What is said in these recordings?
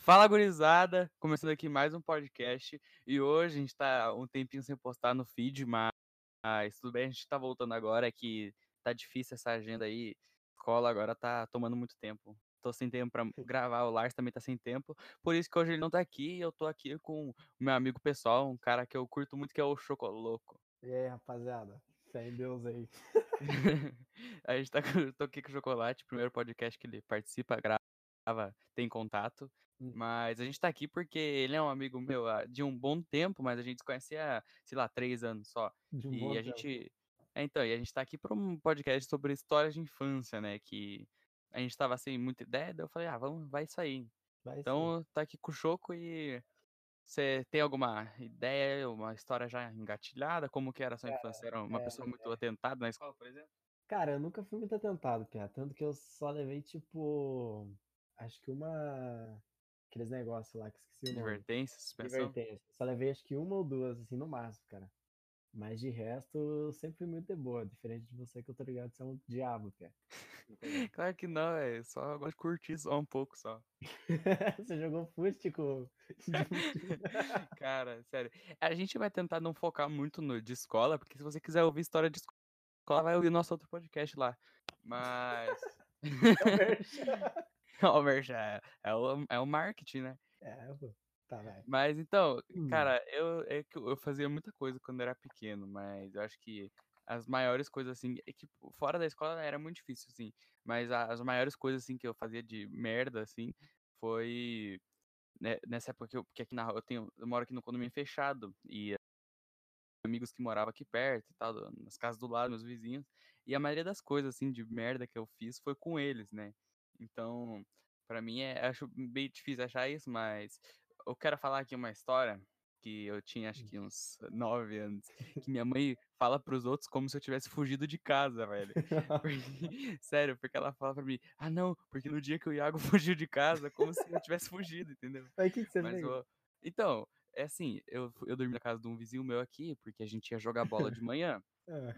Fala, gurizada! Começando aqui mais um podcast. E hoje a gente tá um tempinho sem postar no feed, mas tudo bem, a gente tá voltando agora. É que tá difícil essa agenda aí. Escola agora tá tomando muito tempo. Tô sem tempo pra gravar, o Lars também tá sem tempo. Por isso que hoje ele não tá aqui. Eu tô aqui com o meu amigo pessoal, um cara que eu curto muito, que é o Chocoloco. E aí, rapaziada? Fé em Deus aí. a gente tá tô aqui com o Chocolate, primeiro podcast que ele participa, grava, tem contato. Hum. Mas a gente tá aqui porque ele é um amigo meu de um bom tempo, mas a gente se conhece há, sei lá, três anos só. De um e bom a tempo. gente. É, então, e a gente tá aqui pra um podcast sobre histórias de infância, né? Que a gente tava sem muita ideia, daí eu falei, ah, vamos, vai sair. Vai sim. Então, tá aqui com o Choco e. Você tem alguma ideia, uma história já engatilhada? Como que era a sua infância? Era uma é, pessoa muito atentada na escola, por exemplo? Cara, eu nunca fui muito atentado, Pia. Tanto que eu só levei, tipo. Acho que uma. Aqueles negócios lá que esqueci o nome. Advertência, suspensão? Advertência. Só levei acho que uma ou duas, assim, no máximo, cara. Mas de resto, sempre fui muito de boa. Diferente de você, que eu tô ligado que você é um diabo, Pia. Claro que não, é só gosto de curtir só um pouco só. você jogou com. Cara, sério. A gente vai tentar não focar muito no de escola, porque se você quiser ouvir história de escola, vai ouvir nosso outro podcast lá. Mas. o merchan é, é, o, é o marketing, né? É. Tá, vai. Mas então, Hum. cara, eu, é que eu fazia muita coisa quando era pequeno, mas eu acho que as maiores coisas, assim, é que fora da escola era muito difícil, assim, mas as maiores coisas, assim, que eu fazia de merda, assim, foi né, nessa época que eu, porque aqui na eu tenho, eu moro aqui no condomínio fechado, e amigos que moravam aqui perto e tal, nas casas do lado, meus vizinhos, e a maioria das coisas, assim, de merda que eu fiz foi com eles, né? Então, pra mim, é, acho bem difícil achar isso, mas eu quero falar aqui uma história que eu tinha, acho que uns nove anos, que minha mãe fala pros outros como se eu tivesse fugido de casa, velho. Porque- sério, porque ela fala pra mim, ah não, porque no dia que o Iago fugiu de casa, como se eu tivesse fugido, entendeu? O que, que você Mas o- Então, é assim, eu, eu dormi na casa de um vizinho meu aqui, porque a gente ia jogar bola de manhã.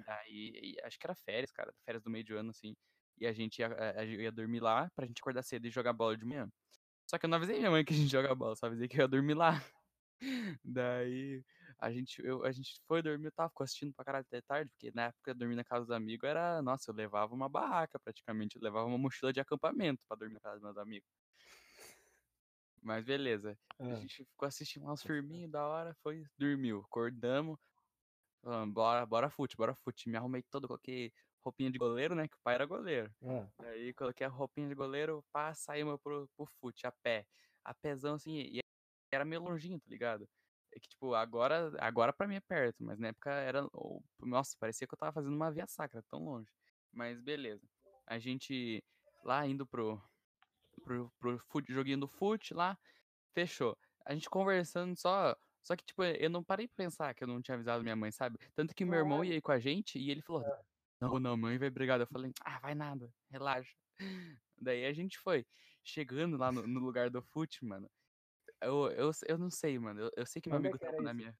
Daí, e acho que era férias, cara, férias do meio de ano, assim. E a gente ia, eu ia dormir lá pra gente acordar cedo e jogar bola de manhã. Só que eu não avisei minha mãe que a gente joga bola, só avisei que eu ia dormir lá. Daí a gente, eu, a gente foi dormir, eu tava ficou assistindo pra caralho até tarde, porque na época dormir na casa dos amigos era, nossa, eu levava uma barraca praticamente, eu levava uma mochila de acampamento pra dormir na casa dos meus amigos. Mas beleza. A ah. gente ficou assistindo lá uns firminhos da hora, foi, dormiu, acordamos. falamos, bora, bora fute, bora fute. Me arrumei todo, coloquei roupinha de goleiro, né? Que o pai era goleiro. Ah, Aí coloquei a roupinha de goleiro, pá, saímos pro, pro fute, a pé. A pezão, assim, e era meio longinho, tá ligado? É que, tipo, agora, agora pra mim é perto, mas na época era. Nossa, parecia que eu tava fazendo uma via sacra, tão longe. Mas beleza. A gente lá indo pro, pro, pro fute, joguinho do fute lá, fechou. A gente conversando só. Só que, tipo, eu não parei pra pensar que eu não tinha avisado minha mãe, sabe? Tanto que meu irmão ia ir com a gente e ele falou: Não, não, mãe vai brigar. Eu falei: Ah, vai nada, relaxa. Daí a gente foi. Chegando lá no, no lugar do fute, mano. Eu, eu, eu não sei, mano. Eu, eu sei que meu Onde é amigo que tava era na isso? minha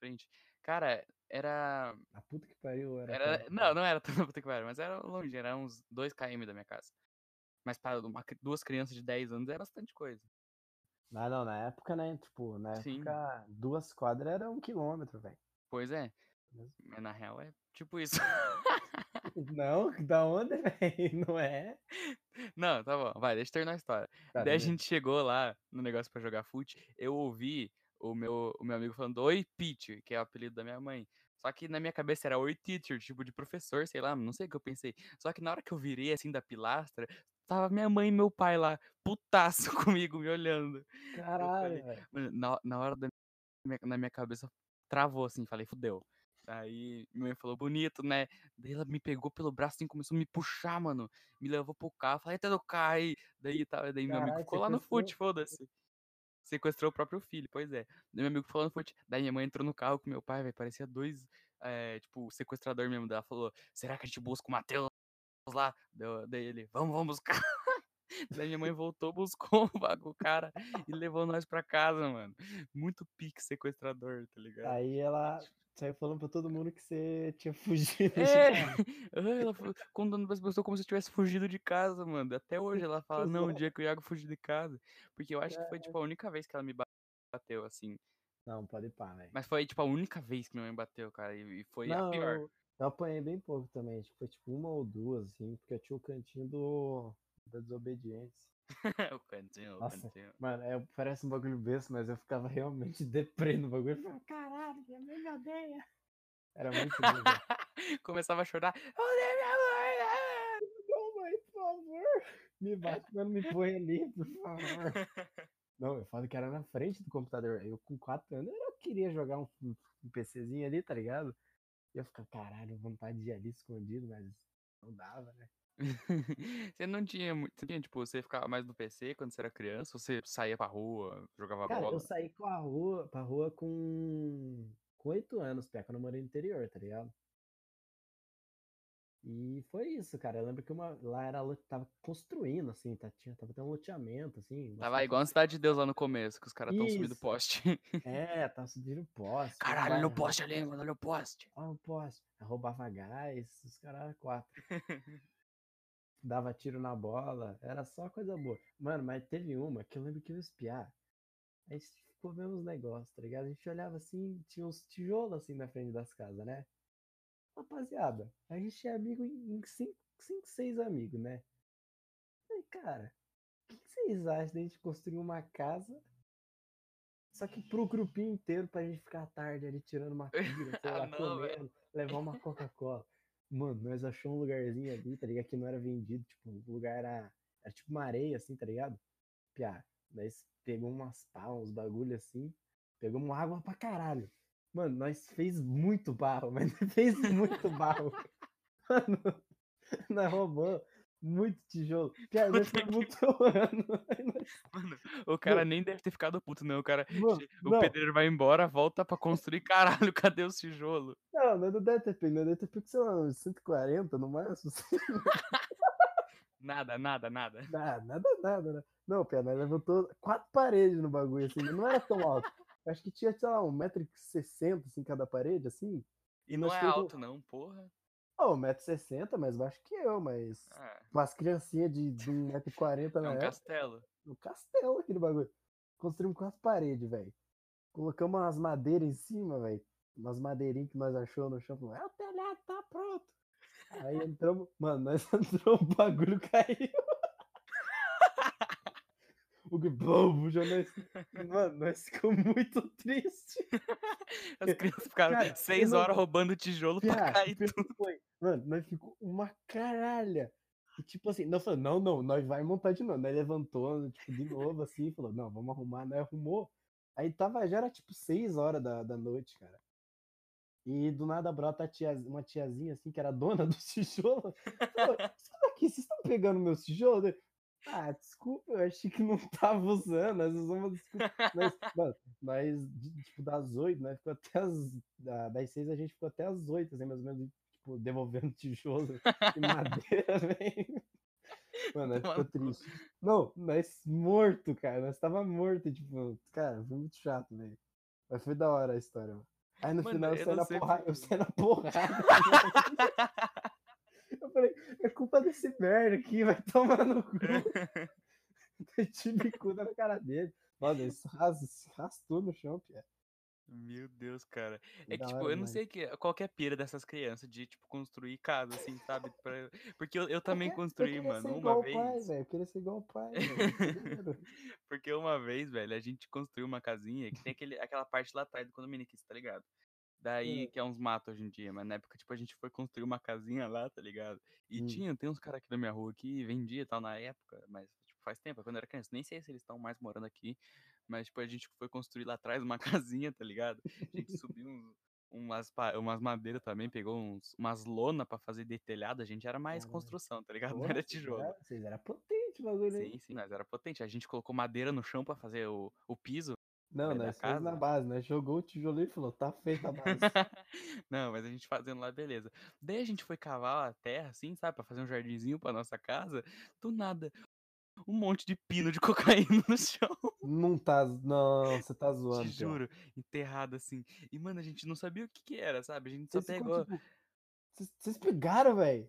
frente. Cara, era. a puta que pariu era. era não, não era tão puta que pariu, mas era longe, era uns 2 km da minha casa. Mas para uma duas crianças de 10 anos é bastante coisa. Não, não, na época, né? Tipo, na Sim. época, duas quadras era um quilômetro, velho. Pois é. Mas na real é tipo isso. Não, da onde, velho? Não é? Não, tá bom. Vai, deixa eu terminar a história. Tá, Daí a gente chegou lá no negócio pra jogar fute. Eu ouvi o meu, o meu amigo falando Oi, Peach, que é o apelido da minha mãe. Só que na minha cabeça era Oi, teacher, tipo de professor, sei lá, não sei o que eu pensei. Só que na hora que eu virei assim da pilastra, tava minha mãe e meu pai lá, putaço comigo, me olhando. Caralho, falei, Na, na hora da minha, na minha cabeça travou assim, falei, fudeu. Aí minha mãe falou, bonito, né? Daí ela me pegou pelo braço assim, começou a me puxar, mano. Me levou pro carro, falei, até do carro aí. Daí, tá, daí meu amigo ficou lá no fute, foda-se. Sequestrou o próprio filho, pois é. Daí meu amigo lá no fute. Daí minha mãe entrou no carro com meu pai, velho. Parecia dois, é, tipo, sequestrador mesmo. Daí ela falou, será que a gente busca o Matheus lá? Daí ele, vamos, vamos buscar. Daí minha mãe voltou, buscou o ba o cara e levou nós pra casa, mano. Muito pique sequestrador, tá ligado? Aí ela saiu falando pra todo mundo que você tinha fugido de É! ela falou contando pras pessoas como se eu tivesse fugido de casa, mano. Até hoje ela fala: "Não, o dia que o Iago fugiu de casa". Porque eu acho que foi, tipo, a única vez que ela me bateu, assim. Não, pode ir pá, velho. Mas foi, tipo, a única vez que minha mãe bateu, cara, e foi a Não, pior. eu eu apanhei bem pouco também, que foi tipo 1 ou 2, assim, porque eu tinha o cantinho do da desobediência. O cantinho, o Nossa, cantinho. mano, é parece um bagulho besta, mas eu ficava realmente deprê no bagulho, eu falava: "Caralho, minha mãe me odeia". Era muito lindo. Começava a chorar: "Odeio minha mãe, ah!". "Não, mãe, por favor, me bate, mas não me põe ali, por favor". Não, eu falo que era na frente do computador, eu com 4 anos eu queria jogar um um PCzinho ali, tá ligado? E eu ficava: "Caralho, vontade de ir ali escondido", mas não dava, né? Você não tinha mui você tinha, tipo, você ficava mais no PC quando você era criança ou você saía pra rua, jogava Cara, eu bola? saí com a rua pra rua com 8 anos, piá, quando eu morei no interior, tá ligado? E foi isso, cara, eu lembro que uma lá era lo estava construindo, assim, tá tinha estava tendo um loteamento, assim, Estava igual na Cidade de Deus lá no começo, que os cara estão subindo poste. É, estava subindo poste, "Caralho, olha o poste ali, mano, olha o poste". Olha o poste. Roubava gás, os a 4. Dava tiro na bola, era só coisa boa. Mano, mas teve uma que eu lembro que eu e os piá, a gente ficou vendo uns negócios, tá ligado? A gente olhava assim, tinha uns tijolo, assim, na frente das casa, né. Rapaziada, a gente é amigo em em cinco cinco, 6 amigo, né. Falei: "Cara, que que vocês acham da gente construir uma casa" "só que para o grupinho inteiro, pra gente ficar tarde ali tirando uma pira, sei Ah, lá, não, velho. comendo, levar uma Coca-Cola". Mano, nós achou um lugarzinho ali, tá ligado, que não era vendido, tipo, o lugar era era tipo uma areia, assim, tá ligado. Piá, nós pegou umas pá, uns bagulho assim, pegamos água pra caralho. Mano, nós fez muito barro, mas fez muito barro. Mano, nós roubou muito tijolo. Mano, o cara nem deve ter ficado puto não, o cara Mano, o não. pedreiro vai embora, volta pra construir: "Caralho, cadê os tijolo?". Não, não deve ter pego, nós deve ter pego, sei lá, uns 140 no máximo. Nada, nada, nada. Ah, nada, nada, né. Não, piá, nós levantou 4 parede no bagulho, assim, não era tão alto. Acho que tinha, sei lá, 1,60 m, assim, cada parede, assim. E não é alto não, porra. Ah, 1,60 m, mais baixo que eu, mas Ah. para as criancinha de de 1,40 m É na um época castelo. um castelo aquele bagulho. Construímos 4 parede, velho. Colocamos umas madeira em cima, velho, umas madeirinha que nós achou no chão, falou: "É o telhado, tá pronto". Aí entramos mano, nós entrou, o bagulho caiu. O que nós mano, nós ficou muito triste. As crianças ficaram Cara, eu 6 não horas roubando tijolo pra Piá, cair tudo. foi, mano, nós ficou uma caralha. E tipo assim, nós falou: "Não, não, nós vai montar de novo". Nós levantou, tipo, de novo, assim, falou: "Não, vamos arrumar", nós arrumou. Aí estava já era tipo 18 horas da da noite, cara. E do nada brota tia uma tiazinha, assim, que era dona dos tijolo, falou: "Sai daqui, vocês estão pegando meus tijolo?" "Ah, desculpa, eu achei que não estava usando, nós usamos desculpa". Nós mano, nós tipo das 8, nós ficou até as da das 6 a gente ficou até às 8, assim, mais ou menos, tipo, devolvendo tijolo e madeira, velho. Mano, nós ficou triste. Não, nós morto, cara, nós estava morto, tipo, cara, foi muito chato, velho. Mas foi da hora a história, mano. Aí no Mano, final eu eu saí na sei porra eu saí na porrada. Eu falei: "É culpa desse merda aqui, vai tomar no cu". Meti bicuda na cara dele. Nossa, ele se ras se arrastou no chão, piá. Meu Deus, cara. É que, tipo, hora eu não sei que qual que é a pira dessas criança de, tipo, construir casa, assim, sabe, pra porque eu eu também eu construí, queria mano, uma pai, vez. velho, eu queria ser igual o pai. Porque uma vez, velho, a gente construiu uma casinha que tem aquele aquela parte lá atrás do condomínio aqui, você tá ligado? Daí que é uns mato hoje em dia, mas na época, tipo, a gente foi construir uma casinha lá, tá ligado? E Hum. tinha tem uns cara aqui na minha rua que vendia e tal na época, mas, tipo, faz tempo, quando eu era criança, nem sei se eles estão mais morando aqui, mas, tipo, a gente foi construir lá atrás uma casinha, tá ligado? A gente subiu um umas umas madeira também, pegou uns umas lona pra fazer de telhado, a gente era mais Caralho. construção, tá ligado? Não era tijolo. era vocês era potente o bagulho. Sim, sim, nós era potente, a gente colocou madeira no chão pra fazer o o piso, Não, nós fez na base, nós jogou o tijolinho e falou: "Tá feita a base". Não, mas a gente fazendo lá, beleza. Daí a gente foi cavar a terra, assim, sabe, pra fazer um jardinzinho pra nossa casa, do nada um monte de pino de cocaína no chão. Não tá. Não, você tá zoando. Te juro, enterrado assim. E, mano, a gente não sabia o que que era, sabe? A gente só Vocês pegou. tipo, Vocês pegaram, velho?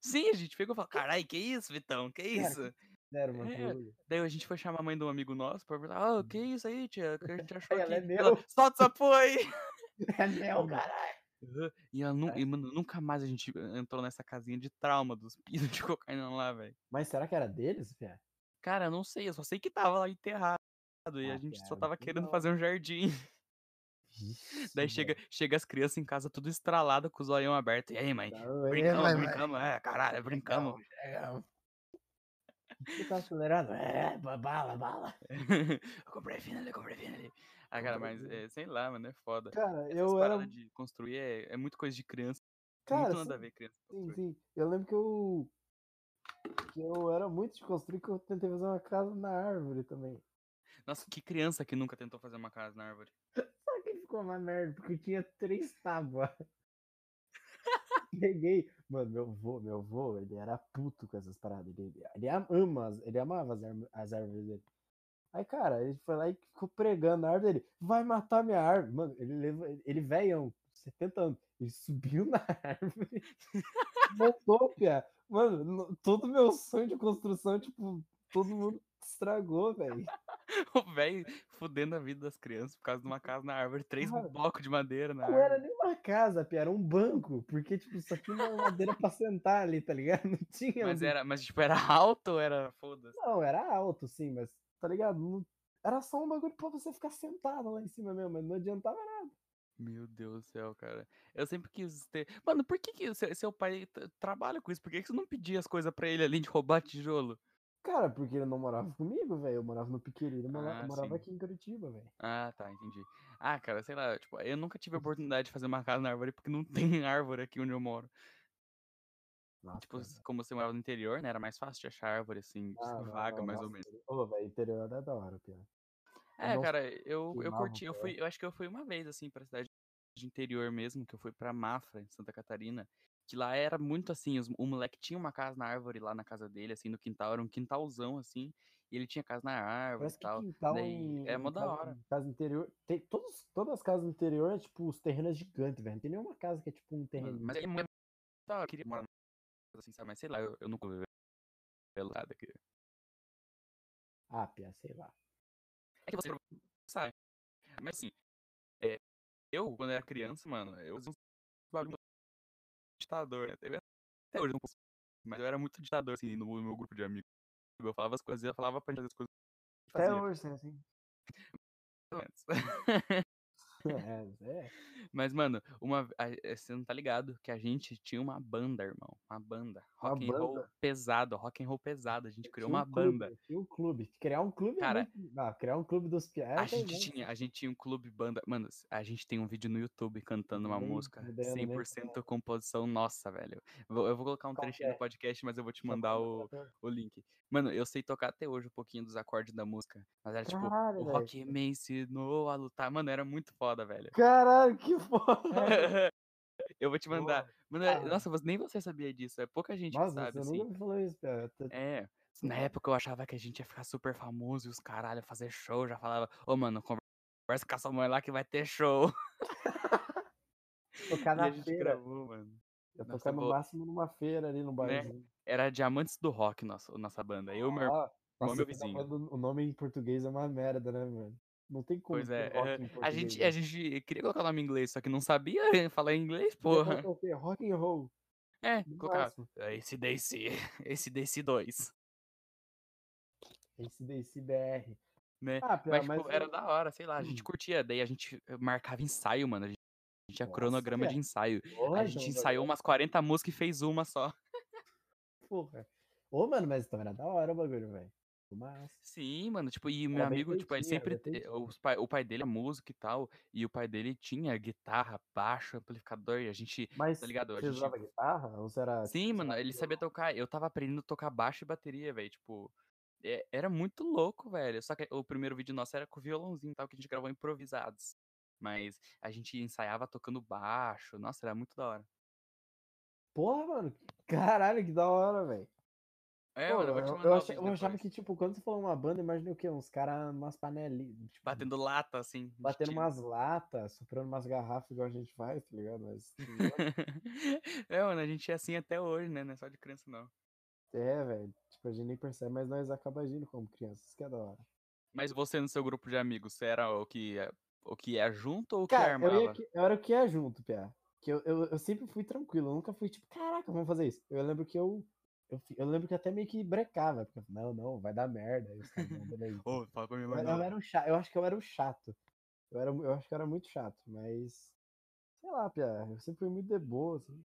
Sim, a gente pegou e falou, carai, que isso, Vitão? Que Cara, isso? É, pelo amor de Deus. Daí a gente foi chamar a mãe de um amigo nosso pra perguntar, ah, que isso aí, tia? Que a gente achou ela aqui. é Ela, meu. solta essa porra aí! É meu, caralho. E, ela nu- É. e, mano, nunca mais a gente entrou nessa casinha de trauma dos pinos de cocaína lá, velho. Mas será que era deles, Fia? Cara, eu não sei, eu só sei que tava lá enterrado. E Ah, a gente só piada, tava que querendo da fazer um jardim. Vixe, Daí chega, chega as crianças em casa tudo estralado com os olhão aberto. E aí, mãe? velho. Brincamos, brincamos. É, caralho, brincamos. Você tá acelerado? É, ba- bala, bala. eu comprei fina ali, eu comprei fina ali. Ah, cara, mas é, sei lá, mano, é foda. Cara, Essas eu era. de construir é, é muito coisa de criança. Cara, muito nada a ver criança. sim, sim. Eu lembro que eu. Que eu era muito de construir que eu tentei fazer uma casa na árvore também. Nossa, que criança que nunca tentou fazer uma casa na árvore. Só que ficou uma merda, porque tinha três tábuas. Peguei. Mano, meu avô, meu avô, ele era puto com essas paradas. Ele, ele ama, ele amava as, as árvores dele. Aí, cara, ele foi lá e ficou pregando a árvore dele. Vai matar minha árvore. Mano, ele levou. Ele velhão, 70 anos. Ele subiu na árvore. Voltou, pia. Mano, no- todo meu sonho de construção, tipo, todo mundo estragou, velho. o velho fudendo a vida das crianças por causa de uma casa na árvore. Três Cara, blocos de madeira na Não era árvore. nem uma casa, pia, era um banco. Porque, tipo, só tinha uma madeira pra sentar ali, tá ligado? Não tinha. Mas era, mas tipo, era alto ou era foda-se? Não, era alto, sim, mas, tá ligado? Não- Era só um bagulho pra você ficar sentado lá em cima mesmo, mas não adiantava nada. Meu Deus do céu, cara. Eu sempre quis ter. Mano, por que, que seu, pai trabalha com isso? Por que, que você não pedia as coisas pra ele além de roubar tijolo? Cara, porque ele não morava comigo, velho. Eu morava no Piqueri, ele mora- Ah, morava aqui em Curitiba, velho. Ah, tá, entendi. Ah, cara, sei lá, tipo, eu nunca tive a oportunidade de fazer uma casa na árvore porque não tem árvore aqui onde eu moro. Nossa, Tipo, velho. como você morava no interior, né? Era mais fácil de achar árvore, assim, Ah, não, vaga, não, mais ou nossa, menos. Ô, velho, interior é da hora, pior. É, cara, eu, eu curti, eu fui, eu acho que eu fui uma vez, assim, pra cidade de interior mesmo, que eu fui pra Mafra, em Santa Catarina, que lá era muito assim, os- o moleque tinha uma casa na árvore lá na casa dele, assim, no quintal, era um quintalzão, assim, e ele tinha casa na árvore Parece e tal. quintal Daí, é mó da hora. casa interior. Tem, todos, todas as casas no interior é tipo os terrenos gigantes, velho. Não tem nenhuma casa que é tipo um terreno. mas é da hora, eu queria morar assim, sabe, mas sei lá, eu, eu nunca vi nada aqui. Ah, pia, sei lá. É que você sabe. Mas assim, é, eu, quando era criança, mano, eu usava uns bagulho ditador, né? Teve Até hoje eu não consigo. Mas eu era muito ditador, assim, no meu grupo de amigos. Eu falava as coisas, eu falava pra gente fazer as coisas. Até hoje, sim, assim. É, é. Mas, mano, uma, a- eh, você não tá ligado que a gente tinha uma banda, irmão. Uma banda. Uma Rock and roll banda? pesado, rock and roll pesado. A gente criou um uma clube, banda. Tinha um clube. Criar um clube Cara, é muito... Ah, criar um clube dos piados. A gente tinha, a gente tinha um clube banda. Mano, a gente tem um vídeo no YouTube cantando uma Nem música fudendo, nem 100% composição nossa, velho. Vou- Eu vou colocar um Qual trechinho é? podcast, mas eu vou te mandar o, o link. Mano, eu sei tocar até hoje um pouquinho dos acordes da música. Mas era tipo, o rock me ensinou a lutar. Mano, era muito foda, velho. Caralho, que foda! eu vou te mandar. Mano, Ah. nossa, nem você sabia disso. É pouca gente que Nossa, sabe, você assim. nunca me falou isso, cara. Tô- É. Na época eu achava que a gente ia ficar super famoso e os caralho fazer show. Já falava, ô mano, conversa com a sua mãe lá que vai ter show. Tocar na a gente feira. gravou, mano. Eu Nossa, tocar eu no máximo numa feira ali no Né? barzinho. Era Diamantes do Rock, nossa, nossa banda. Eu e meu. Ah, nossa, meu tá vizinho. o nome em português é uma merda, né, mano? Não tem como Pois é, é, a gente, né? a gente queria colocar o nome em inglês, só que não sabia falar inglês, porra. quê? Rock and roll. É, No colocar máximo. esse DC, esse DC 2, Esse DC BR. né? Ah, Mas, mas, tipo, era eu- da hora, sei lá, a gente Hum. curtia, daí a gente marcava ensaio, mano. A gente tinha Nossa, cronograma de velho. ensaio. Porra, A gente ensaiou umas 40 músicas e fez uma só. Porra. Ô, mano, mas então era da hora o bagulho, velho. Sim, mano, tipo, e o meu amigo, tipo, ele sempre. Os pai, o pai dele é músico e tal, e o pai dele tinha guitarra, baixo, amplificador, e a gente. Mas Tá ligado? A gente usava guitarra? Ou você era. Sim, tipo, mano, ele sabia tocar. Eu tava aprendendo a tocar baixo e bateria, velho. Tipo, é- era muito louco, velho. Só que o primeiro vídeo nosso era com violãozinho e tal, que a gente gravou improvisados. Mas a gente ensaiava tocando baixo. Nossa, era muito da hora. Porra, mano. Caralho, que da hora, velho. É, Pô, mano, eu vou te eu, mandar eu achei- eu achava que, tipo, quando você falou uma banda, imaginei o quê? Uns caras, umas panelinhas, tipo, Batendo lata, assim. batendo tiro. umas latas, soprando umas garrafas igual a gente faz, tá ligado? Mas, é, mano, a gente é assim até hoje, né? Não é só de criança, não. é, velho, tipo, a gente nem percebe, mas nós acaba agindo como crianças, que é da hora. Mas você no seu grupo de amigos, você era o que ia, o que ia junto ou o que Cara, eu, ia, armava? que- eu era o que ia junto, Pia. Que eu, eu, eu sempre fui tranquilo, eu nunca fui tipo, caraca, vamos fazer isso. Eu lembro que eu. Eu, fi- eu lembro que até meio que brecava, porque eu não, não, vai dar merda. Aí os caras, não, beleza. Ô, fala pra mim Eu, era- eu um chato, eu acho que eu era o chato. Eu, era, eu acho que eu era muito chato, mas. Sei lá, Pia, eu sempre fui muito de boa, assim.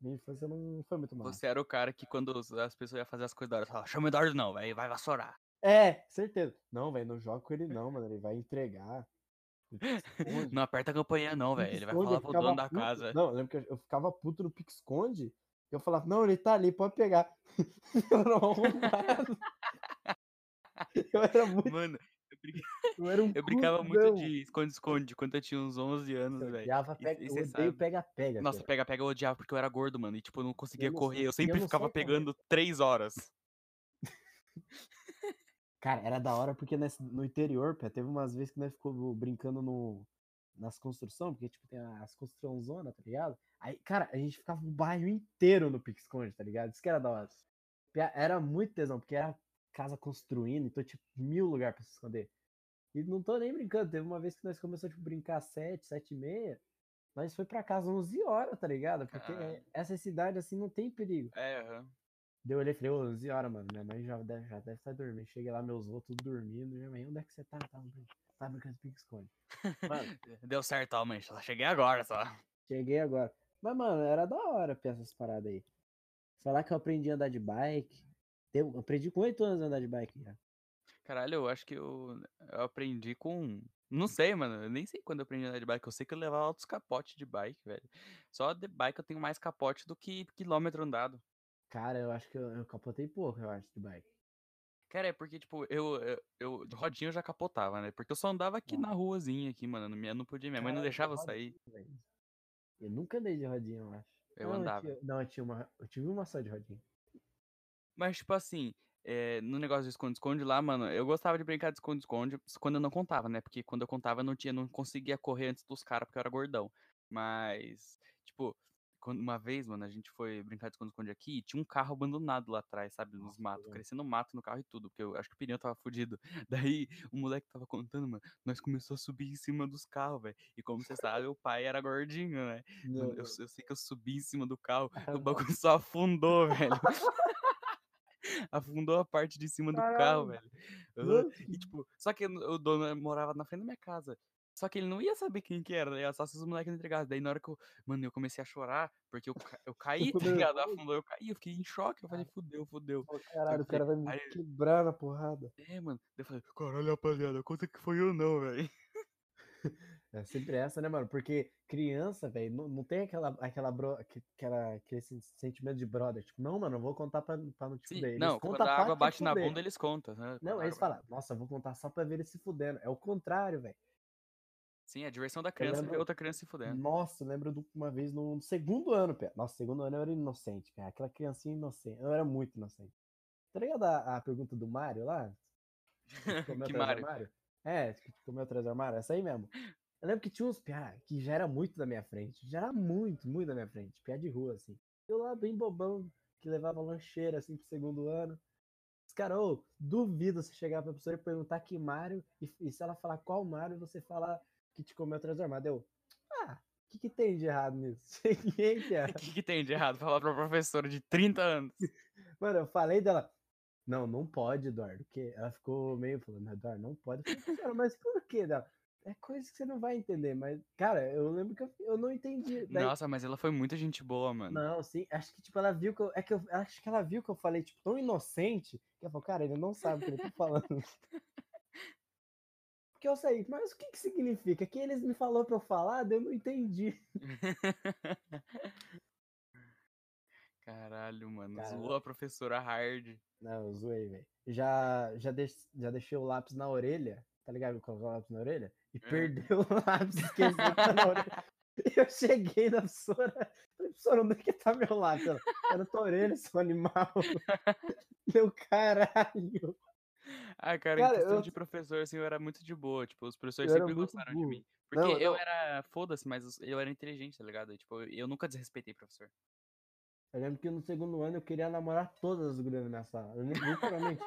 Minha infância não foi muito massa. Você era o cara que quando os- as pessoas iam fazer as coisas da hora, você falava, chama o Eduardo não, vai, vai vassourar. É, certeza. Não, velho, não joga com ele não, mano. Ele vai entregar. Não aperta a campainha não, velho. Ele vai falar eu pro dono da puto. casa. Não, eu lembro que eu, eu ficava puto no pique-esconde. e Eu falava, não, ele tá ali, pode pegar. eu era arrombado. Eu era muito. Mano, eu, brin- Eu, era um eu brincava muito de esconde-esconde quando eu tinha uns 11 anos, Eu velho. odiava E- pega, e eu cê odeio pega-pega. Nossa, pega-pega eu odiava porque eu era gordo, mano. E tipo, eu não conseguia não correr. sei- Eu eu sempre ficava pegando 3 horas. Cara, era da hora porque nesse- no interior, pé, teve umas vezes que nós ficou brincando no, nas construções, porque, tipo, tem as construções zona, tá ligado? Aí, cara, a gente ficava o bairro inteiro no pique-esconde, tá ligado? Isso que era da hora. Era muito tesão, porque era casa construindo, então, tipo, mil lugares pra se esconder. E não tô nem brincando, teve uma vez que nós começamos, tipo, brincar às sete, sete e meia, nós foi pra casa 11 horas, tá ligado? Porque Caralho. essa cidade, assim, não tem perigo. É, aham. Daí eu olhei e falei, ô, 11 horas, mano. Minha mãe já deve, já deve estar dormindo. Cheguei lá, meus avós tudo dormindo. Minha mãe, onde é que você tá? Tava brincando, brincando de pique-esconde. Mano, Deu certo, ó, mãe. Só cheguei agora, só. cheguei agora. Mas, mano, era da hora pra essas paradas aí. Falar que eu aprendi a andar de bike. Eu aprendi com 8 anos a andar de bike já. Caralho, eu acho que eu, eu aprendi com. Não sei, mano. Eu nem sei quando eu aprendi a andar de bike. Eu sei que eu levava altos capotes de bike, velho. Só de bike eu tenho mais capote do que quilômetro andado. Cara, eu acho que eu, eu capotei pouco, eu acho, de bike. Cara, é porque, tipo, eu, eu, eu de rodinha eu já capotava, né? Porque eu só andava aqui na ruazinha aqui, mano. Não, não podia, minha mãe não deixava eu sair. velho. Eu nunca andei de rodinha, eu acho. Eu não, andava. tinha- não, eu tinha uma. Eu tive uma só de rodinha. Mas, tipo assim, eh, no negócio de esconde-esconde lá, mano, eu gostava de brincar de esconde-esconde quando eu não contava, né? Porque quando eu contava, eu não tinha, não conseguia correr antes dos caras porque eu era gordão. Mas, tipo, quando- uma vez, mano, a gente foi brincar de esconde-esconde aqui e tinha um carro abandonado lá atrás, sabe? Nos Nossa, matos, lembro. crescendo mato no carro e tudo, porque eu acho que o pneu tava fudido. Daí, o moleque tava contando, mano, nós começou a subir em cima dos carros, velho. E como você sabe, o pai era gordinho, né? Mano, eu, eu sei que eu subi em cima do carro, o bagulho só afundou, velho. afundou a parte de cima do carro, Caralho. velho. E tipo, só que o dono morava na frente da minha casa. Só que ele não ia saber quem que era, né? Só se os moleques entregassem. Daí na hora que eu. Mano, eu comecei a chorar, porque eu, ca- eu caí, tá ligado? Afundou, eu caí, eu fiquei em choque. Eu falei, fudeu, fudeu. Caralho, o cara vai me aí- quebrar na porrada. É, mano. Daí eu falei, caralho, rapaziada, conta que foi eu não, velho. É sempre essa, né, mano? Porque criança, velho, não, não tem aquela, aquela, bro, aque- aquela, aquele sen- sentimento de brother. Tipo, não, mano, eu vou contar pra, pra não te Sim, fuder. Eles não, quando a água te bate na bunda, eles contam, né? Não, eles falam, nossa, eu vou contar só pra ver ele se fudendo. É o contrário, velho. Sim, a diversão da criança é ver lembro- outra criança se fudendo. Nossa, eu lembro de uma vez no segundo ano, pé. Nossa, segundo ano eu era inocente, cara. Aquela criancinha inocente. Eu era muito inocente. Tá ligado a, a pergunta do Mário lá? Que comeu que armário? É, que comeu atrás do armário. Essa aí mesmo. Eu lembro que tinha uns piá que já era muito da minha frente. Já era muito, muito da minha frente. Piá de rua, assim. Eu lá bem bobão, que levava lancheira, assim, pro segundo ano. Os caras, ô, duvido você chegar pra professora e perguntar que Mário, e, e se ela falar qual Mário, você falar que te comeu atrás do armário. Eu, ah, o que, que tem de errado nisso? Cheguei, piá. O que, que tem de errado? Falar pra professora de 30 anos. Mano, eu falei dela. Não, não pode, Eduardo. Que ela ficou meio falando, Eduardo, não pode. Eu falei, "Cara, mas por que dela? É coisa que você não vai entender, mas, cara, eu lembro que eu, eu não entendi. Daí- Nossa, mas ela foi muita gente boa, mano. não, sim, acho que, tipo, ela viu que eu. É que eu acho que ela viu que eu falei, tipo, tão inocente, que ela falou, cara, ele não sabe o que ele tá falando. Porque eu sei, mas o que que significa? Que eles me falou pra eu falar, eu não entendi. Caralho, mano. Cara. Zoou a professora hard. Não, eu zoei, velho. Já, já, deix- já deixei o lápis na orelha, tá ligado? Colocar o lápis na orelha? E É. perdeu o lápis, tá na orelha. Eu cheguei na professora, falei, professora, onde é que tá meu lápis? Tá na tua orelha, seu animal. Meu caralho. Ah, cara, em Cara, questão eu- de professor, assim, eu era muito de boa. Tipo, os professores Eu sempre gostaram de mim. Porque Não, eu era. Foda-se, mas eu era inteligente, tá ligado? E, Tipo, eu nunca desrespeitei professor. Eu lembro que no segundo ano eu queria namorar todas as gurias da minha sala. Eu, lembro- literalmente,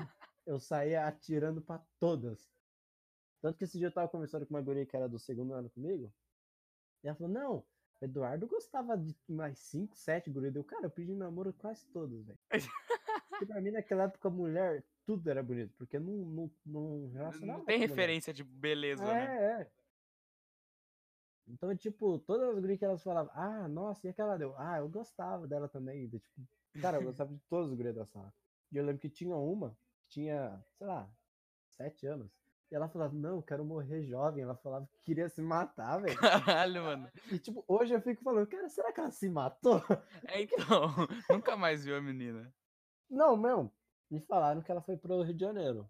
eu saía atirando pra todas. Tanto que esse dia eu tava conversando com uma guria que era do segundo ano comigo. E ela falou, não, Eduardo gostava de mais 5, 7 gurias. Eu, cara, eu pedi namoro quase todos, velho. Porque pra mim, naquela época, mulher, tudo era bonito. Porque não, não, não relacionava Não tem referência de beleza, né? É, é. Então, tipo, todas as gurias que elas falavam, ah, nossa, e aquela deu? Ah, eu gostava dela também. Daí, tipo, cara, eu gostava de todas as gurias da sala. E eu lembro que tinha uma que tinha, sei lá, sete anos. E ela falava, não, eu quero morrer jovem. Ela falava que queria se matar, velho. Caralho, mano. E, tipo, hoje eu fico falando, cara, será que ela se matou? É, então, nunca mais viu a menina. Não, meu. Me falaram que ela foi pro Rio de Janeiro.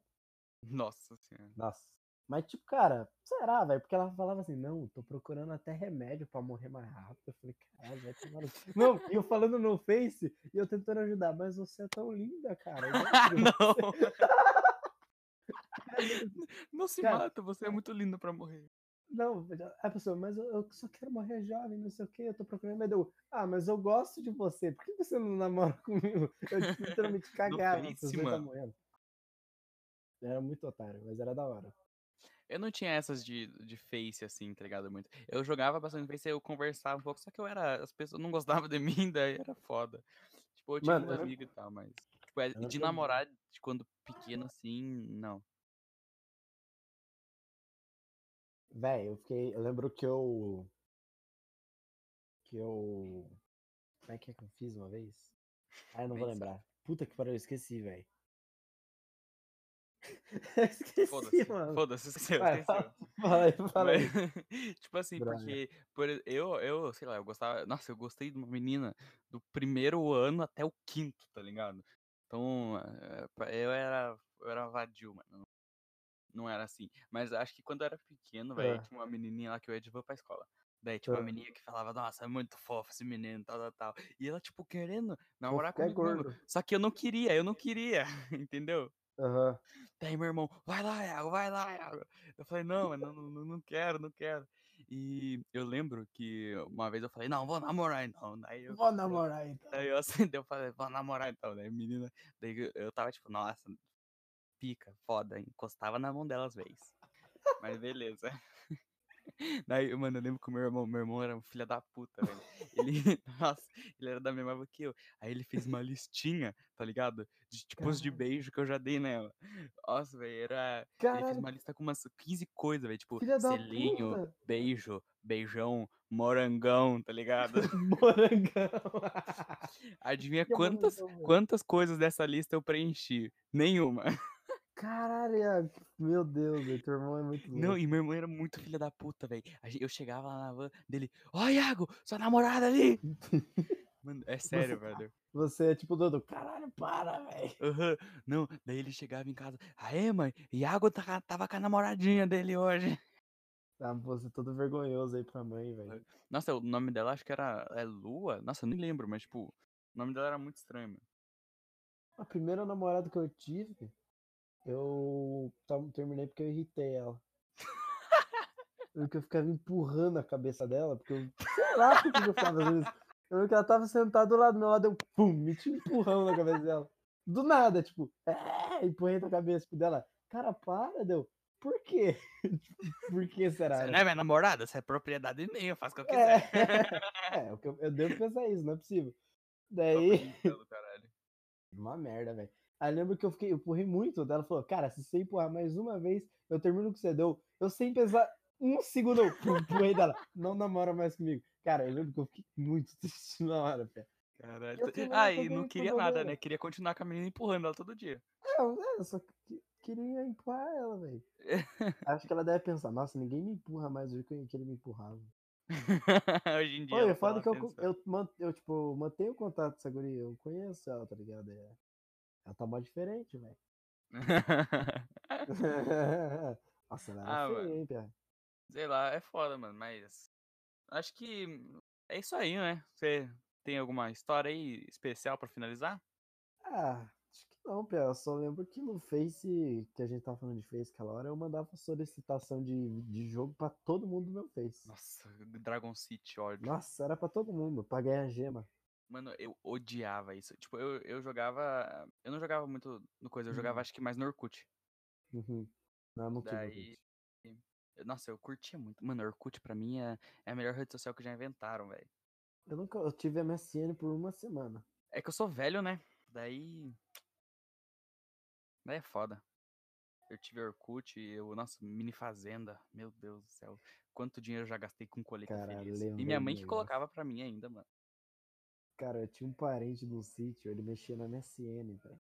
Nossa senhora. Nossa. Mas, tipo, cara, será, velho? Porque ela falava assim, não, tô procurando até remédio pra morrer mais rápido. Eu falei, caralho, vai tomar no cu." Não, e eu falando no Face e eu tentando ajudar, mas você é tão linda, cara. não, você." não se Cara, mata, você é muito lindo pra morrer. Não, a pessoa, mas eu, eu só quero morrer jovem, não sei o que, eu tô procurando remédio. Eu, Ah, mas eu gosto de você, por que você não namora comigo? Eu literalmente cagava, pessoa tá morrendo. Era muito otário, mas era da hora. Eu não tinha essas de, de face, assim, tá ligado? Muito. Eu jogava bastante face, eu conversava um pouco, só que eu era. As pessoas não gostavam de mim, daí era foda. Tipo, eu tinha Mano, uns eu lembro- amigos e tal, mas. Tipo, é- de eu- namorar de quando pequeno, assim, não. Véi, eu fiquei. Eu lembro que eu. Que eu. Como é que é que eu fiz uma vez? Ah, eu não vou lembrar. Puta que pariu, eu esqueci, velho. esqueci, Foda-se. mano. Foda-se, esqueceu, Vai, esqueceu. Fala aí, fala aí. Tipo assim, porque por, eu, eu, sei lá, eu gostava. Nossa, eu gostei de uma menina do primeiro ano até o quinto, tá ligado? Então, eh, eu era, eu era vadio, mano. Não, era assim. Mas acho que quando eu era pequeno, velho, É. tinha uma menininha lá que eu ia de van pra escola. Daí uma É. menina que falava, nossa, é muito fofo esse menino, tal, tal, tal. E ela, tipo, querendo namorar ficar comigo gordo. Só que eu não queria, eu não queria, entendeu? Aham. Daí meu irmão, vai lá, Iago, vai lá, Iago. Eu falei, não, não, não, não quero, não quero. E eu lembro que uma vez eu falei, não, vou namorar então. Daí eu, Vou namorar então. daí eu acendi, eu falei, vou namorar então. Daí menina, daí eu tava tipo, nossa, pica, foda, encostava na mão dela às vezes. Mas beleza. Daí, mano, eu lembro que o meu irmão, meu irmão era um filho da puta, velho. Ele, nossa, ele era da mesma que eu. Aí ele fez uma listinha, tá ligado? De tipos de Caralho. beijo que eu já dei nela. Nossa, velho, era. Ele fez Caralho, uma lista com umas 15 coisas, velho. Tipo, filha selinho, beijo, beijão, morangão, tá ligado? Morangão. Adivinha quantas, quantas coisas dessa lista eu preenchi? Nenhuma. Caralho, Iago, meu Deus, velho, teu irmão é muito louco. Não, e meu irmão era muito filho da puta, velho. Eu chegava lá na van dele, ó, Iago, sua namorada ali! Mano, é sério, Você- velho. Você é tipo Dodo, caralho, para, velho. Aham. Não, daí ele chegava em casa, aê, mãe, Iago tá- tava com a namoradinha dele hoje. Ah, você todo vergonhoso aí pra mãe, velho. Nossa, o nome dela acho que era é Lua? Nossa, eu nem lembro, mas tipo, o nome dela era muito estranho, mano. A primeira namorada que eu tive, eu terminei porque eu irritei ela. Porque eu ficava empurrando a cabeça dela, porque eu. Sei lá por que eu ficava fazendo isso. Eu lembro que ela tava sentada do lado do meu lado, eu pum, meti um empurrão na cabeça dela. Do nada, tipo, é, empurrei na cabeça tipo, dela. Cara, para, deu. Por quê? por que será? Você né? não é minha namorada? Você é propriedade minha, eu faço o que eu É, quiser. é, que eu, eu devo pensar isso, não é possível. Daí. Uma merda, velho. Aí eu lembro que eu fiquei, eu empurrei muito. Ela falou, cara, se você empurrar mais uma vez, eu termino o que você deu. Eu sem pensar um segundo, eu empurrei dela. Não namora mais comigo. Cara, eu lembro que eu fiquei muito triste na hora, velho. Caralho. Eu Ah, não e não queria nada, né? Queria continuar com a menina empurrando ela todo dia. Não, é, eu só que- queria empurrar ela, velho. Acho que ela deve pensar, nossa, ninguém me empurra mais do que que ele me empurrava. Hoje em dia. Oi, ela é foda fala que eu, eu, eu, tipo, mantenho o contato com essa guria, eu conheço ela, tá ligado? É, ela tá mó diferente, velho. Nossa, ela Ah, era mano. feia, hein, Pia? Sei lá, é foda, mano, mas. Acho que é isso aí, né? Você tem alguma história aí especial pra finalizar? Ah, acho que Não, Pia, eu só lembro que no Face, que a gente tava falando de Face aquela hora, eu mandava solicitação de, de jogo pra todo mundo do meu Face. Nossa, Dragon City, ódio. Nossa, era pra todo mundo, pra ganhar gema. Mano, eu odiava isso. Tipo, eu, eu jogava. Eu não jogava muito no coisa, eu jogava Uhum. acho que mais no Orkut. Uhum. Não, eu não tive Daí. Nossa, eu curtia muito. Mano, Orkut pra mim é, é a melhor rede social que já inventaram, velho. Eu nunca eu tive MSN por uma semana. É que eu sou velho, né? Daí. Daí é foda. Eu tive Orkut, eu, nossa, mini fazenda. Meu Deus do céu. Quanto dinheiro eu já gastei com colheita Cara, feliz. E minha mãe que colocava pra mim ainda, mano. Cara, eu tinha um parente no sítio, ele mexia na MSN, velho.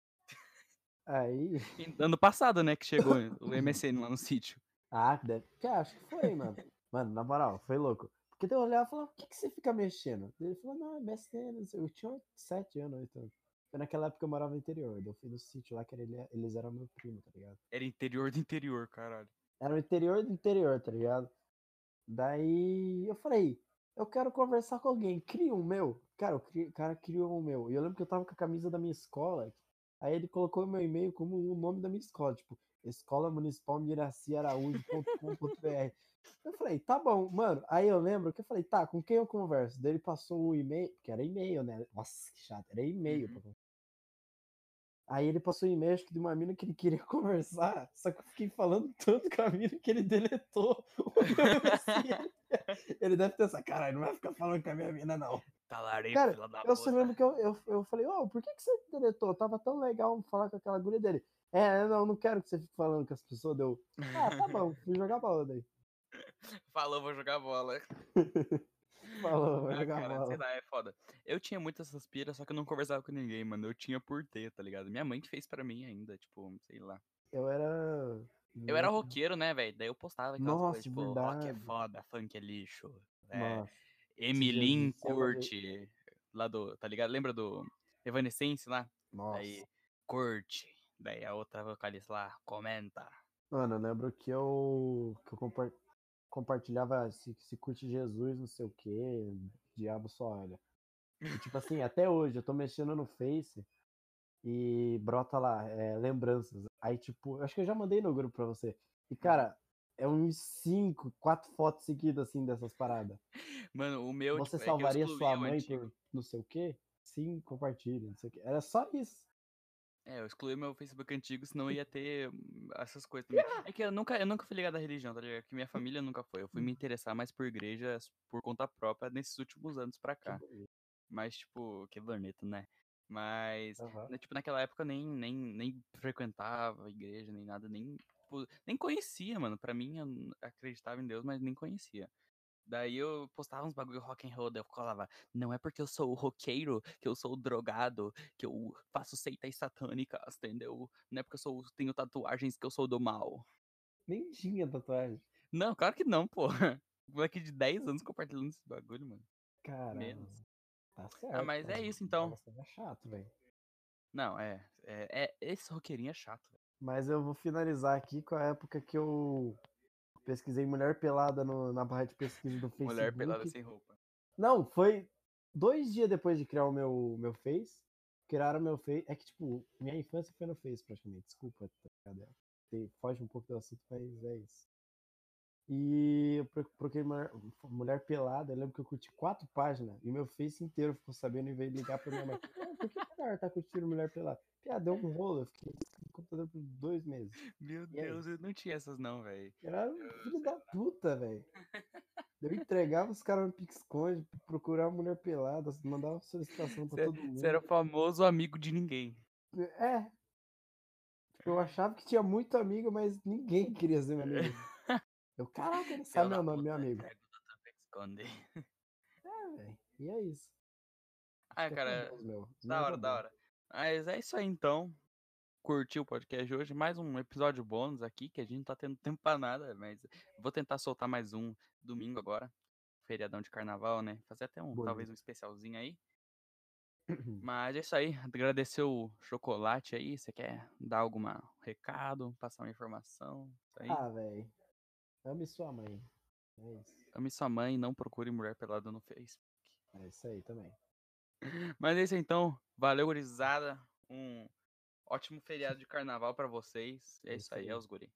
Aí. Ano passado, né, que chegou o MSN lá no sítio. Ah, deve... que acho que foi, mano. Mano, na moral, foi louco. Porque eu olhava e falava, por que, que você fica mexendo? Ele falou, não, é MSN, eu tinha 7 anos, 8 anos. Foi naquela época eu morava no interior, eu fui no sítio lá que era ele- eles eram meu primo, tá ligado? Era interior do interior, caralho. Era o interior do interior, tá ligado? Daí eu falei, eu quero conversar com alguém, cria um meu. Cara, o cri- cara criou um meu. E eu lembro que eu tava com a camisa da minha escola. Aí ele colocou meu e-mail como o nome da minha escola, tipo, Escola Municipal Miraci Araújo.com.br. Eu falei, tá bom, mano. Aí eu lembro que eu falei, tá, com quem eu converso? Daí ele passou um e-mail, porque era e-mail, né? Nossa, que chato, era e-mail. Uhum. Aí ele passou um e-mail, acho que de uma mina que ele queria conversar, só que eu fiquei falando tanto com a mina que ele deletou o meu. Ele deve pensar, caralho, não vai ficar falando com a minha mina, não. Talarei, Cara, Eu só puta. lembro que eu, eu, eu falei, ô, por que, que você deletou? Tava tão legal falar com aquela guria dele. É, não, não quero que você fique falando com as pessoas. Deu, ah, tá bom, fui jogar bola daí. Falou, vou jogar bola. Falou, vai Ah, jogar cara, bola. sei lá, é foda. Eu tinha muitas essas piras, só que eu não conversava com ninguém, mano. Eu tinha por ter, tá ligado? Minha mãe que fez pra mim ainda, tipo, sei lá. Eu era. Eu era roqueiro, né, velho? Daí eu postava aquelas Nossa, coisas, tipo, rock é verdade. foda, funk é lixo. É, Emilin é curte, lá do, tá ligado? Lembra do Evanescence lá? nossa. Aí, curte. Daí a outra vocalista lá, comenta. Mano, eu lembro que eu, que eu compar- compartilhava se, se curte Jesus, não sei o que, diabo só olha. E, tipo assim, até hoje eu tô mexendo no Face e brota lá, é, lembranças. Aí, tipo, acho que eu já mandei no grupo pra você. E, cara, é uns 5, 4 fotos seguidas, assim, dessas paradas. Mano, o meu, Você tipo, é salvaria excluí sua mãe por não sei o que? Sim, compartilha, não sei o que. Era só isso. É, eu excluí meu Facebook antigo, senão ia ter hum, essas coisas também. É que eu nunca, eu nunca fui ligado à religião, tá ligado? Que minha família nunca foi. Eu fui me interessar mais por igrejas por conta própria nesses últimos anos pra cá. Mas, tipo, que bonito, né? Mas, Aham. né, tipo, naquela época eu nem, nem, nem frequentava a igreja, nem nada, nem, tipo, nem conhecia, mano. Pra mim, eu acreditava em Deus, mas nem conhecia. Daí eu postava uns bagulho rock and roll, daí eu falava, não é porque eu sou roqueiro, que eu sou drogado, que eu faço seitas satânicas, entendeu? Não é porque eu sou, tenho tatuagens que eu sou do mal. Nem tinha tatuagem. Não, claro que não, pô. Moleque de 10 anos compartilhando esse bagulho, mano. Caramba. Menos. Tá certo. mas é isso, então. É chato, velho. Não, é, é, é esse roqueirinho é chato, velho. Mas eu vou finalizar aqui com a época que eu pesquisei mulher pelada no- na barra de pesquisa do Facebook. Mulher pelada sem roupa. Não, foi dois dias depois de criar o meu, meu Face. Criaram meu Face. É que, tipo, minha infância foi no Face praticamente. Desculpa, tá ligado? Foge um pouco do assunto, mas é isso. E eu pro- procurei mulher, mulher pelada. Eu lembro que eu curti quatro páginas e o meu Face inteiro ficou sabendo e veio ligar pra minha mãe. "Ah, por que a mulher tá curtindo mulher pelada? Piada, deu um rolo. Eu fiquei no computador por dois meses. Meu E aí? Deus, eu não tinha essas não, velho. Era um filho da puta, velho. Eu entregava os caras no Pixconde, procurava mulher pelada, mandava solicitação pra todo mundo. Você era o famoso amigo de ninguém. É. Eu achava que tinha muito amigo, mas ninguém queria ser meu amigo. Eu, caraca, ele sabe meu nome, meu amigo. Esconde. É, velho. E é isso. Ah, Acho cara. Os da hora, da hora. Mas é isso aí então. Curtiu o podcast hoje? Mais um episódio bônus aqui, que a gente não tá tendo tempo pra nada, mas vou tentar soltar mais um domingo agora. Feriadão de carnaval, né? Fazer até um, talvez um especialzinho aí. Mas é isso aí. Agradecer o chocolate aí. Você quer dar algum recado, passar uma informação? Aí. Ah, velho. Ame sua mãe. É isso. Ame sua mãe, não procure mulher pelada no Face. É isso aí também. Mas é isso então. Valeu, gurizada. Um Ótimo feriado de carnaval pra vocês. É, É isso isso aí, aí. é os guri.